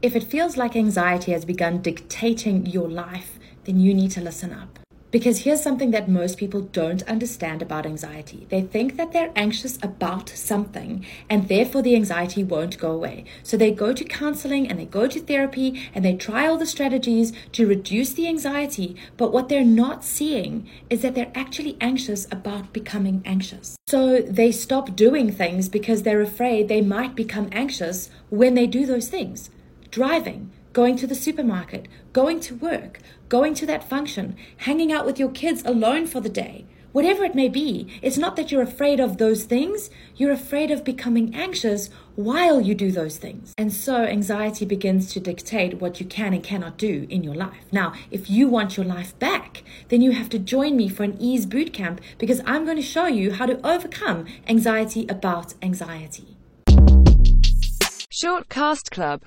If it feels like anxiety has begun dictating your life, then you need to listen up. Because here's something that most people don't understand about anxiety. They think that they're anxious about something and therefore the anxiety won't go away. So they go to counseling and they go to therapy and they try all the strategies to reduce the anxiety. But what they're not seeing is that they're actually anxious about becoming anxious. So they stop doing things because they're afraid they might become anxious when they do those things. Driving, going to the supermarket, going to work, going to that function, hanging out with your kids alone for the day. Whatever it may be, it's not that you're afraid of those things, you're afraid of becoming anxious while you do those things. And so anxiety begins to dictate what you can and cannot do in your life. Now, if you want your life back, then you have to join me for an ease bootcamp because I'm going to show you how to overcome anxiety about anxiety. Shortcast Club